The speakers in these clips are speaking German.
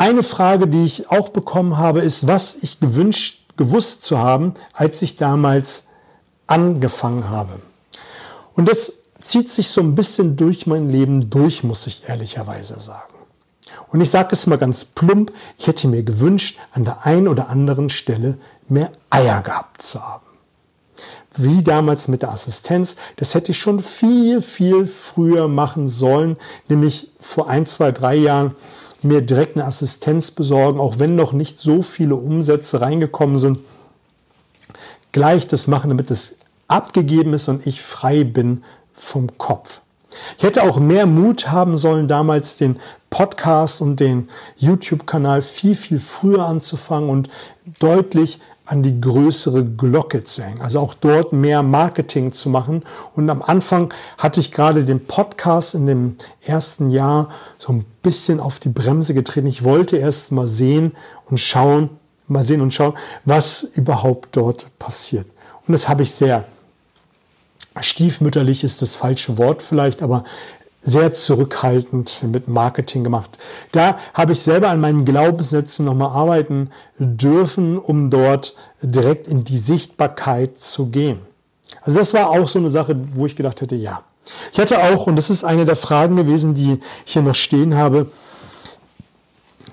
Eine Frage, die ich auch bekommen habe, ist, was ich gewünscht, gewusst zu haben, als ich damals angefangen habe. Und das zieht sich so ein bisschen durch mein Leben durch, muss ich ehrlicherweise sagen. Und ich sage es mal ganz plump, ich hätte mir gewünscht, an der einen oder anderen Stelle mehr Eier gehabt zu haben. Wie damals mit der Assistenz, das hätte ich schon viel, viel früher machen sollen, nämlich vor ein, zwei, drei Jahren mir direkt eine Assistenz besorgen, auch wenn noch nicht so viele Umsätze reingekommen sind. Gleich das machen, damit es abgegeben ist und ich frei bin vom Kopf. Ich hätte auch mehr Mut haben sollen, damals den Podcast und den YouTube-Kanal viel, viel früher anzufangen und deutlich an die größere Glocke zu hängen. Also auch dort mehr Marketing zu machen. Und am Anfang hatte ich gerade den Podcast in dem ersten Jahr so ein bisschen auf die Bremse getreten. Ich wollte erst mal sehen und schauen, mal sehen und schauen, was überhaupt dort passiert. Und das habe ich sehr stiefmütterlich ist das falsche Wort vielleicht, aber sehr zurückhaltend mit Marketing gemacht. Da habe ich selber an meinen Glaubenssätzen nochmal arbeiten dürfen, um dort direkt in die Sichtbarkeit zu gehen. Also das war auch so eine Sache, wo ich gedacht hätte, ja. Ich hatte auch, und das ist eine der Fragen gewesen, die ich hier noch stehen habe,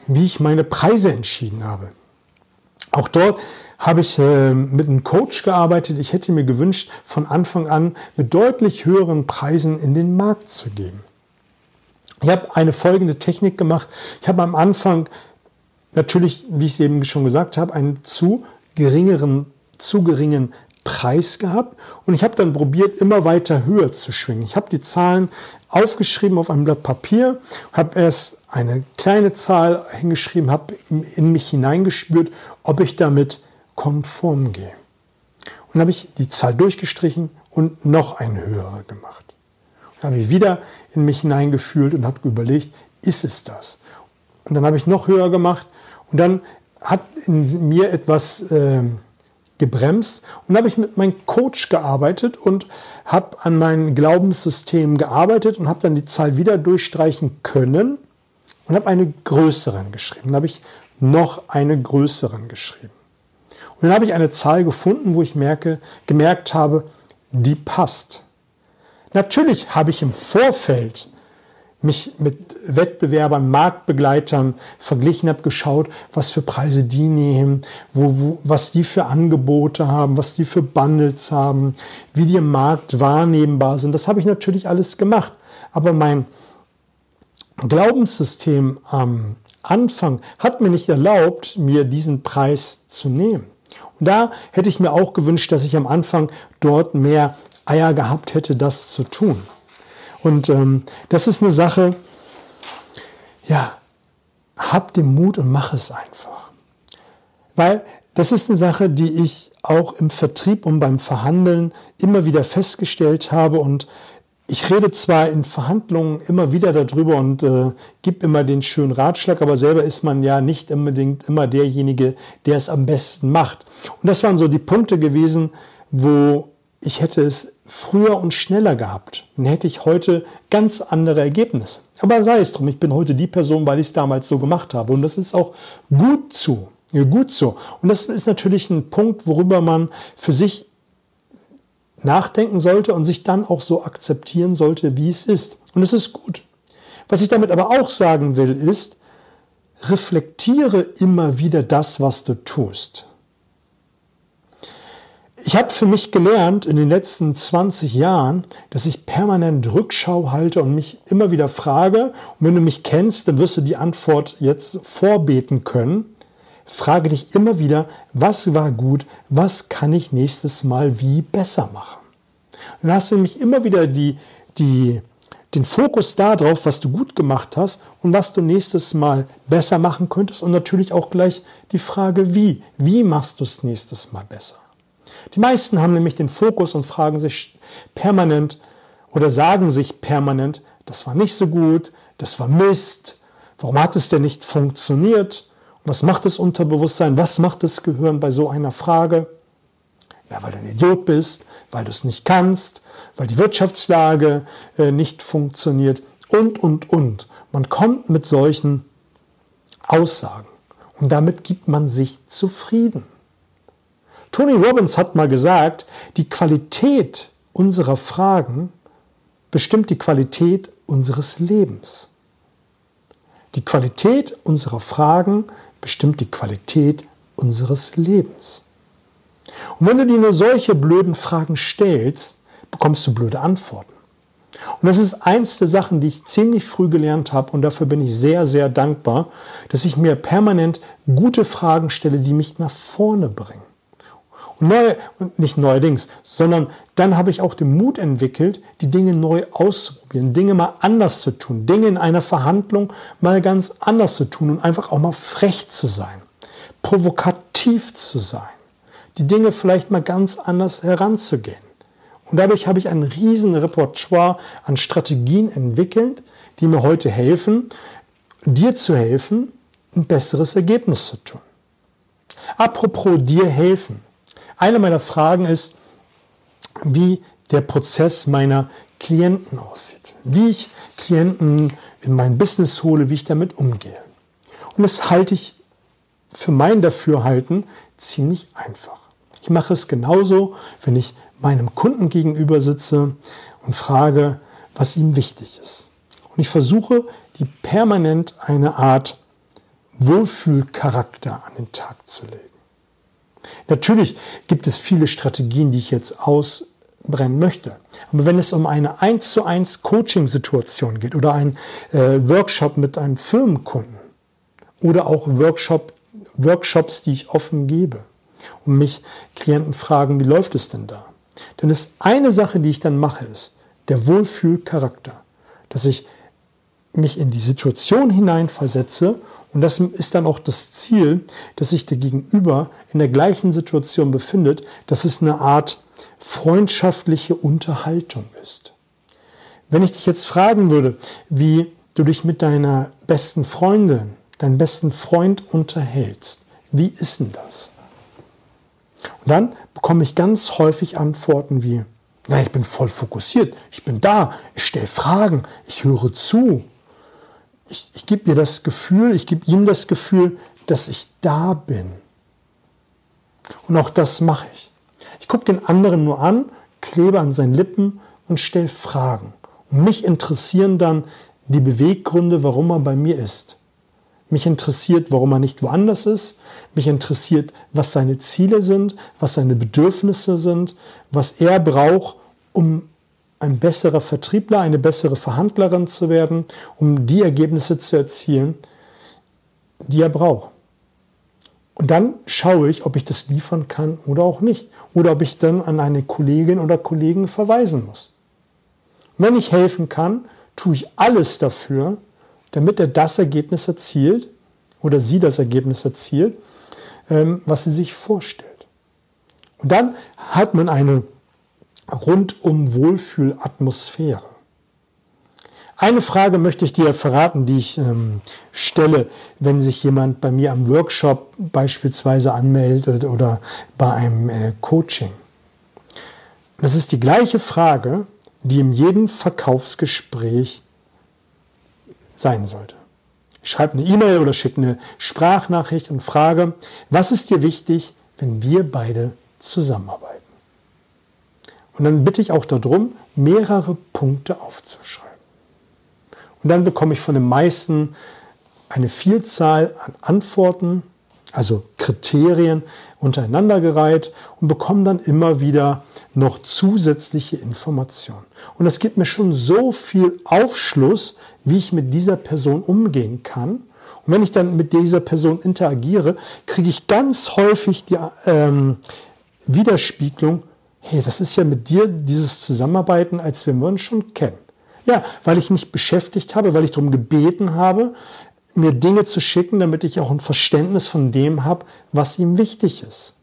wie ich meine Preise entschieden habe. Auch dort habe ich äh, mit einem Coach gearbeitet. Ich hätte mir gewünscht, von Anfang an mit deutlich höheren Preisen in den Markt zu gehen. Ich habe eine folgende Technik gemacht. Ich habe am Anfang natürlich, wie ich es eben schon gesagt habe, einen zu geringeren, zu geringen Preis gehabt und ich habe dann probiert, immer weiter höher zu schwingen. Ich habe die Zahlen aufgeschrieben auf einem Blatt Papier, habe erst eine kleine Zahl hingeschrieben, habe in mich hineingespürt, ob ich damit konform gehe. Und habe ich die Zahl durchgestrichen und noch eine höhere gemacht. Und habe ich wieder in mich hineingefühlt und habe überlegt, ist es das? Und dann habe ich noch höher gemacht und dann hat in mir etwas äh, gebremst und habe ich mit meinem Coach gearbeitet und habe an meinem Glaubenssystem gearbeitet und habe dann die Zahl wieder durchstreichen können und habe eine größeren geschrieben. Dann habe ich noch eine größeren geschrieben. Und dann habe ich eine Zahl gefunden, wo ich merke, gemerkt habe, die passt. Natürlich habe ich im Vorfeld mich mit Wettbewerbern, Marktbegleitern verglichen, habe geschaut, was für Preise die nehmen, wo, wo, was die für Angebote haben, was die für Bundles haben, wie die im Markt wahrnehmbar sind. Das habe ich natürlich alles gemacht. Aber mein Glaubenssystem am Anfang hat mir nicht erlaubt, mir diesen Preis zu nehmen. Und da hätte ich mir auch gewünscht, dass ich am Anfang dort mehr Eier gehabt hätte, das zu tun. Und ähm, das ist eine Sache, ja, hab den Mut und mach es einfach. Weil das ist eine Sache, die ich auch im Vertrieb und beim Verhandeln immer wieder festgestellt habe und ich rede zwar in Verhandlungen immer wieder darüber und äh, gebe immer den schönen Ratschlag, aber selber ist man ja nicht unbedingt immer derjenige, der es am besten macht. Und das waren so die Punkte gewesen, wo ich hätte es früher und schneller gehabt. Dann hätte ich heute ganz andere Ergebnisse. Aber sei es drum, ich bin heute die Person, weil ich es damals so gemacht habe. Und das ist auch gut. Ja, gut so. Und das ist natürlich ein Punkt, worüber man für sich nachdenken sollte und sich dann auch so akzeptieren sollte, wie es ist. Und es ist gut. Was ich damit aber auch sagen will, ist, reflektiere immer wieder das, was du tust. Ich habe für mich gelernt in den letzten 20 Jahren, dass ich permanent Rückschau halte und mich immer wieder frage, und wenn du mich kennst, dann wirst du die Antwort jetzt vorbeten können. Frage dich immer wieder, was war gut, was kann ich nächstes Mal wie besser machen. dann hast du nämlich immer wieder die, die, den Fokus darauf, was du gut gemacht hast und was du nächstes Mal besser machen könntest und natürlich auch gleich die Frage, wie. Wie machst du es nächstes Mal besser? Die meisten haben nämlich den Fokus und fragen sich permanent oder sagen sich permanent, das war nicht so gut, das war Mist, warum hat es denn nicht funktioniert? Was macht das Unterbewusstsein? Was macht das Gehirn bei so einer Frage? Ja, weil du ein Idiot bist, weil du es nicht kannst, weil die Wirtschaftslage äh, nicht funktioniert und, und, und. Man kommt mit solchen Aussagen. Und damit gibt man sich zufrieden. Tony Robbins hat mal gesagt, die Qualität unserer Fragen bestimmt die Qualität unseres Lebens. Die Qualität unserer Fragen bestimmt die Qualität unseres Lebens. Und wenn du dir nur solche blöden Fragen stellst, bekommst du blöde Antworten. Und das ist eins der Sachen, die ich ziemlich früh gelernt habe und dafür bin ich sehr, sehr dankbar, dass ich mir permanent gute Fragen stelle, die mich nach vorne bringen. Und, neu, nicht neuerdings, sondern dann habe ich auch den Mut entwickelt, die Dinge neu auszuprobieren, Dinge mal anders zu tun, Dinge in einer Verhandlung mal ganz anders zu tun und einfach auch mal frech zu sein, provokativ zu sein, die Dinge vielleicht mal ganz anders heranzugehen. Und dadurch habe ich ein riesen Repertoire an Strategien entwickelt, die mir heute helfen, dir zu helfen, ein besseres Ergebnis zu tun. Apropos dir helfen. Eine meiner Fragen ist, wie der Prozess meiner Klienten aussieht, wie ich Klienten in mein Business hole, wie ich damit umgehe. Und das halte ich für mein Dafürhalten ziemlich einfach. Ich mache es genauso, wenn ich meinem Kunden gegenüber sitze und frage, was ihm wichtig ist. Und ich versuche, die permanent eine Art Wohlfühlcharakter an den Tag zu legen. Natürlich gibt es viele Strategien, die ich jetzt ausbrennen möchte. Aber wenn es um eine 1 zu 1 Coaching-Situation geht oder ein äh, Workshop mit einem Firmenkunden oder auch Workshop, Workshops, die ich offen gebe und mich Klienten fragen, wie läuft es denn da? Dann ist eine Sache, die ich dann mache, ist der Wohlfühlcharakter, dass ich mich in die Situation hineinversetze und das ist dann auch das Ziel, dass sich der Gegenüber in der gleichen Situation befindet, dass es eine Art freundschaftliche Unterhaltung ist. Wenn ich dich jetzt fragen würde, wie du dich mit deiner besten Freundin, deinem besten Freund unterhältst, wie ist denn das? Und dann bekomme ich ganz häufig Antworten wie, na, ich bin voll fokussiert, ich bin da, ich stelle Fragen, ich höre zu. Ich, ich gebe mir das Gefühl, ich gebe ihm das Gefühl, dass ich da bin. Und auch das mache ich. Ich gucke den anderen nur an, klebe an seinen Lippen und stelle Fragen. Und mich interessieren dann die Beweggründe, warum er bei mir ist. Mich interessiert, warum er nicht woanders ist. Mich interessiert, was seine Ziele sind, was seine Bedürfnisse sind, was er braucht, um ein besserer Vertriebler, eine bessere Verhandlerin zu werden, um die Ergebnisse zu erzielen, die er braucht. Und dann schaue ich, ob ich das liefern kann oder auch nicht. Oder ob ich dann an eine Kollegin oder Kollegen verweisen muss. Wenn ich helfen kann, tue ich alles dafür, damit er das Ergebnis erzielt oder sie das Ergebnis erzielt, ähm, was sie sich vorstellt. Und dann hat man eine rundum Wohlfühlatmosphäre. Eine Frage möchte ich dir verraten, die ich ähm, stelle, wenn sich jemand bei mir am Workshop beispielsweise anmeldet oder bei einem äh, Coaching. Das ist die gleiche Frage, die in jedem Verkaufsgespräch sein sollte. Ich schreibe eine E-Mail oder schicke eine Sprachnachricht und frage, was ist dir wichtig, wenn wir beide zusammenarbeiten? Und dann bitte ich auch darum, mehrere Punkte aufzuschreiben. Und dann bekomme ich von den meisten eine Vielzahl an Antworten, also Kriterien untereinandergereiht und bekomme dann immer wieder noch zusätzliche Informationen. Und das gibt mir schon so viel Aufschluss, wie ich mit dieser Person umgehen kann. Und wenn ich dann mit dieser Person interagiere, kriege ich ganz häufig die ähm, Widerspiegelung, hey, das ist ja mit dir dieses Zusammenarbeiten, als wenn wir uns schon kennen. Ja, weil ich mich beschäftigt habe, weil ich darum gebeten habe, mir Dinge zu schicken, damit ich auch ein Verständnis von dem habe, was ihm wichtig ist.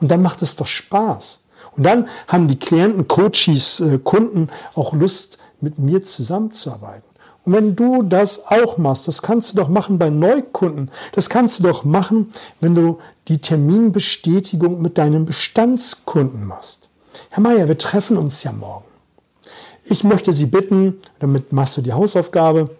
Und dann macht es doch Spaß. Und dann haben die Klienten, Coaches, äh, Kunden auch Lust, mit mir zusammenzuarbeiten. Und wenn du das auch machst, das kannst du doch machen bei Neukunden, das kannst du doch machen, wenn du die Terminbestätigung mit deinen Bestandskunden machst. Herr Meier, wir treffen uns ja morgen. Ich möchte Sie bitten, damit machst du die Hausaufgabe,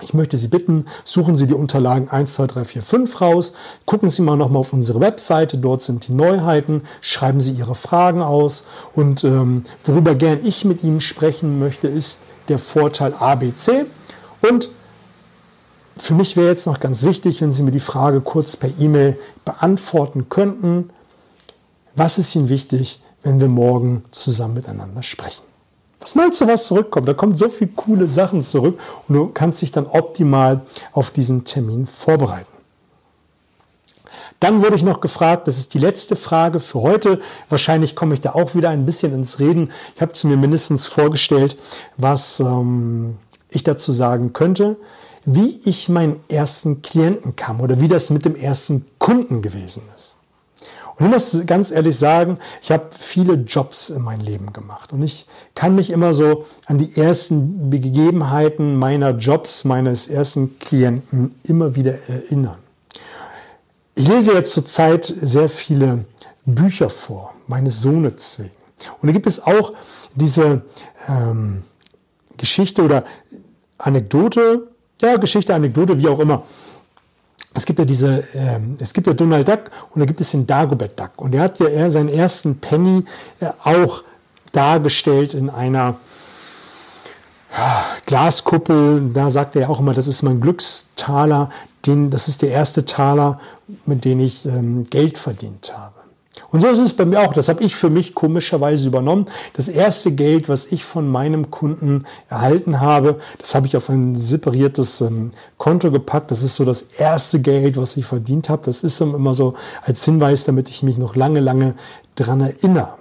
Ich möchte Sie bitten, suchen Sie die Unterlagen 1, 2, 3, 4, 5 raus, gucken Sie mal nochmal auf unsere Webseite, dort sind die Neuheiten, schreiben Sie Ihre Fragen aus. Und ähm, worüber gern ich mit Ihnen sprechen möchte, ist der Vorteil ABC und für mich wäre jetzt noch ganz wichtig, wenn Sie mir die Frage kurz per E-Mail beantworten könnten. Was ist Ihnen wichtig, wenn wir morgen zusammen miteinander sprechen? Was meinst du, was zurückkommt? Da kommen so viele coole Sachen zurück und du kannst dich dann optimal auf diesen Termin vorbereiten. Dann wurde ich noch gefragt, das ist die letzte Frage für heute. Wahrscheinlich komme ich da auch wieder ein bisschen ins Reden. Ich habe zu mir mindestens vorgestellt, was ähm, ich dazu sagen könnte, wie ich meinen ersten Klienten kam oder wie das mit dem ersten Kunden gewesen ist. Und ich muss ganz ehrlich sagen, ich habe viele Jobs in meinem Leben gemacht und ich kann mich immer so an die ersten Begebenheiten meiner Jobs, meines ersten Klienten immer wieder erinnern. Ich lese jetzt zurzeit sehr viele Bücher vor, meines Sohnes wegen. Und da gibt es auch diese ähm, Geschichte oder Anekdote, ja, Geschichte, Anekdote, wie auch immer, es gibt ja diese, äh, es gibt ja Donald Duck und da gibt es den Dagobert Duck. Und er hat ja er seinen ersten Penny äh, auch dargestellt in einer ja, Glaskuppel. Da sagt er ja auch immer, das ist mein Glückstaler, den, das ist der erste Taler, mit dem ich ähm, Geld verdient habe. Und so ist es bei mir auch. Das habe ich für mich komischerweise übernommen. Das erste Geld, was ich von meinem Kunden erhalten habe, das habe ich auf ein separiertes ähm, Konto gepackt. Das ist so das erste Geld, was ich verdient habe. Das ist immer so als Hinweis, damit ich mich noch lange, lange dran erinnere.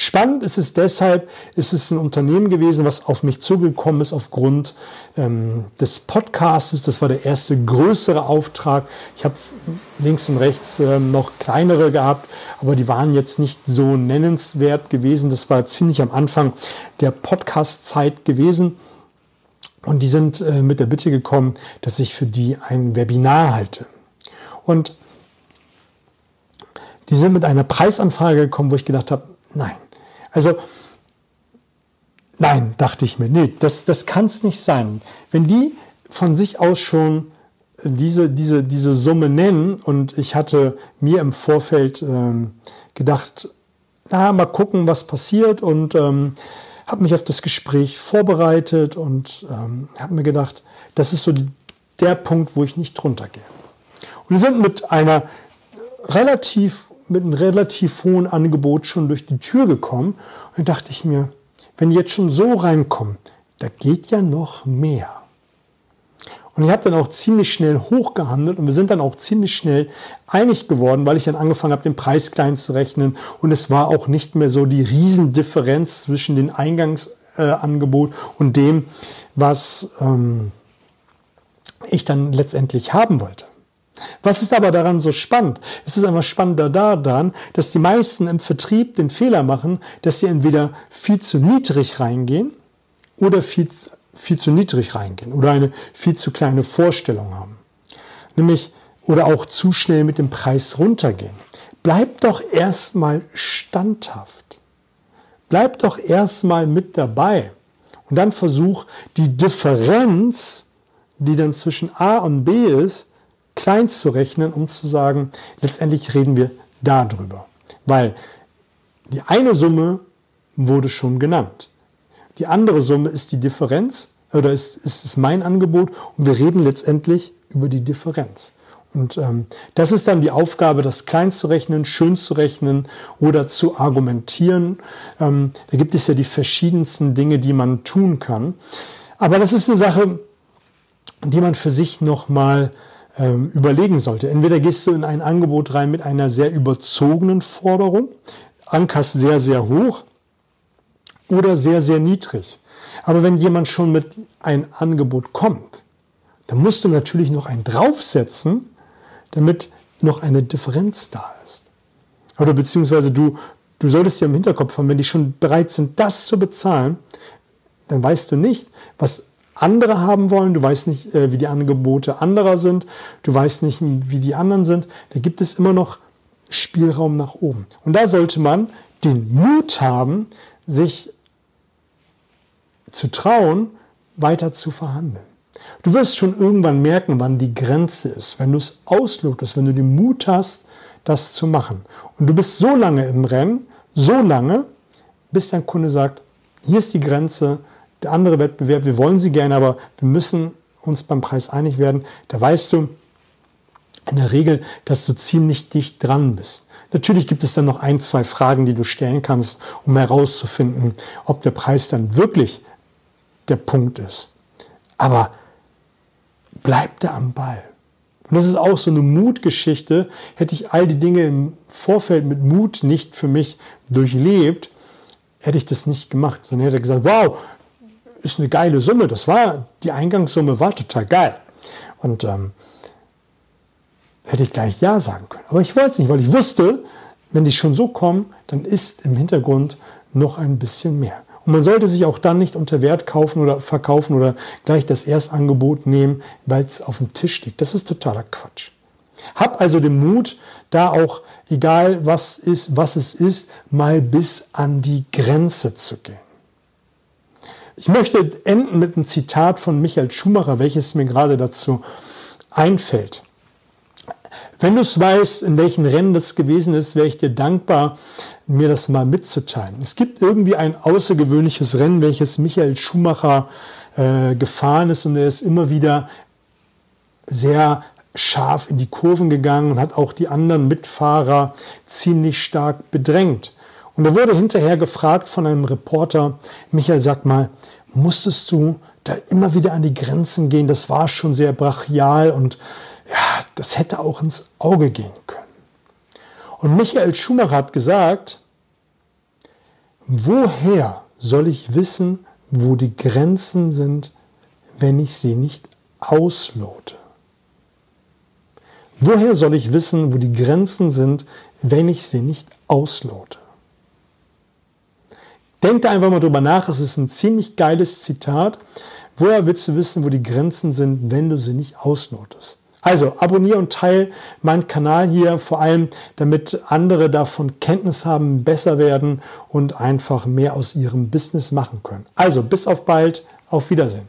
Spannend ist es deshalb, ist es ein Unternehmen gewesen, was auf mich zugekommen ist aufgrund ähm, des Podcasts. Das war der erste größere Auftrag. Ich habe links und rechts ähm, noch kleinere gehabt, aber die waren jetzt nicht so nennenswert gewesen. Das war ziemlich am Anfang der Podcast-Zeit gewesen. Und die sind äh, mit der Bitte gekommen, dass ich für die ein Webinar halte. Und die sind mit einer Preisanfrage gekommen, wo ich gedacht habe, nein, also, nein, dachte ich mir, nee, das, das kann es nicht sein. Wenn die von sich aus schon diese, diese, diese Summe nennen und ich hatte mir im Vorfeld ähm, gedacht, na, mal gucken, was passiert und ähm, habe mich auf das Gespräch vorbereitet und ähm, habe mir gedacht, das ist so der Punkt, wo ich nicht drunter gehe. Und wir sind mit einer relativ mit einem relativ hohen Angebot schon durch die Tür gekommen und dachte ich mir, wenn die jetzt schon so reinkommen, da geht ja noch mehr. Und ich habe dann auch ziemlich schnell hochgehandelt und wir sind dann auch ziemlich schnell einig geworden, weil ich dann angefangen habe, den Preis klein zu rechnen. Und es war auch nicht mehr so die Riesendifferenz zwischen dem Eingangsangebot äh, und dem, was ähm, ich dann letztendlich haben wollte. Was ist aber daran so spannend? Es ist einfach spannender daran, dass die meisten im Vertrieb den Fehler machen, dass sie entweder viel zu niedrig reingehen oder viel, viel zu niedrig reingehen oder eine viel zu kleine Vorstellung haben. Nämlich, oder auch zu schnell mit dem Preis runtergehen. Bleib doch erstmal standhaft. Bleib doch erstmal mit dabei. Und dann versuch die Differenz, die dann zwischen A und B ist, klein zu rechnen, um zu sagen, letztendlich reden wir darüber. Weil die eine Summe wurde schon genannt. Die andere Summe ist die Differenz oder ist, ist, ist mein Angebot und wir reden letztendlich über die Differenz. Und ähm, das ist dann die Aufgabe, das klein zu rechnen, schön zu rechnen oder zu argumentieren. Ähm, da gibt es ja die verschiedensten Dinge, die man tun kann. Aber das ist eine Sache, die man für sich nochmal ähm, überlegen sollte. Entweder gehst du in ein Angebot rein mit einer sehr überzogenen Forderung, ankerst sehr, sehr hoch oder sehr, sehr niedrig. Aber wenn jemand schon mit ein Angebot kommt, dann musst du natürlich noch einen draufsetzen, damit noch eine Differenz da ist. Oder beziehungsweise du, du solltest ja im Hinterkopf haben, wenn die schon bereit sind, das zu bezahlen, dann weißt du nicht, was andere haben wollen, du weißt nicht, äh, wie die Angebote anderer sind, du weißt nicht, wie die anderen sind, da gibt es immer noch Spielraum nach oben. Und da sollte man den Mut haben, sich zu trauen, weiter zu verhandeln. Du wirst schon irgendwann merken, wann die Grenze ist, wenn du es auslotest, wenn du den Mut hast, das zu machen. Und du bist so lange im Rennen, so lange, bis dein Kunde sagt, hier ist die Grenze, der andere Wettbewerb, wir wollen sie gerne, aber wir müssen uns beim Preis einig werden. Da weißt du in der Regel, dass du ziemlich dicht dran bist. Natürlich gibt es dann noch ein, zwei Fragen, die du stellen kannst, um herauszufinden, ob der Preis dann wirklich der Punkt ist. Aber bleib da am Ball. Und das ist auch so eine Mutgeschichte. Hätte ich all die Dinge im Vorfeld mit Mut nicht für mich durchlebt, hätte ich das nicht gemacht. Sondern hätte gesagt, wow, ist eine geile Summe. Das war, die Eingangssumme war total geil. Und ähm, hätte ich gleich Ja sagen können. Aber ich wollte es nicht, weil ich wusste, wenn die schon so kommen, dann ist im Hintergrund noch ein bisschen mehr. Und man sollte sich auch dann nicht unter Wert kaufen oder verkaufen oder gleich das Erstangebot nehmen, weil es auf dem Tisch liegt. Das ist totaler Quatsch. Hab also den Mut, da auch, egal was ist, was es ist, mal bis an die Grenze zu gehen. Ich möchte enden mit einem Zitat von Michael Schumacher, welches mir gerade dazu einfällt. Wenn du es weißt, in welchen Rennen das gewesen ist, wäre ich dir dankbar, mir das mal mitzuteilen. Es gibt irgendwie ein außergewöhnliches Rennen, welches Michael Schumacher äh, gefahren ist und er ist immer wieder sehr scharf in die Kurven gegangen und hat auch die anderen Mitfahrer ziemlich stark bedrängt. Und er wurde hinterher gefragt von einem Reporter, Michael, sag mal, musstest du da immer wieder an die Grenzen gehen? Das war schon sehr brachial und ja, das hätte auch ins Auge gehen können. Und Michael Schumacher hat gesagt, woher soll ich wissen, wo die Grenzen sind, wenn ich sie nicht auslote? Woher soll ich wissen, wo die Grenzen sind, wenn ich sie nicht auslote? Denk da einfach mal drüber nach, es ist ein ziemlich geiles Zitat. Woher willst du wissen, wo die Grenzen sind, wenn du sie nicht auslotest? Also abonniere und teile meinen Kanal hier, vor allem damit andere davon Kenntnis haben, besser werden und einfach mehr aus ihrem Business machen können. Also bis auf bald, auf Wiedersehen.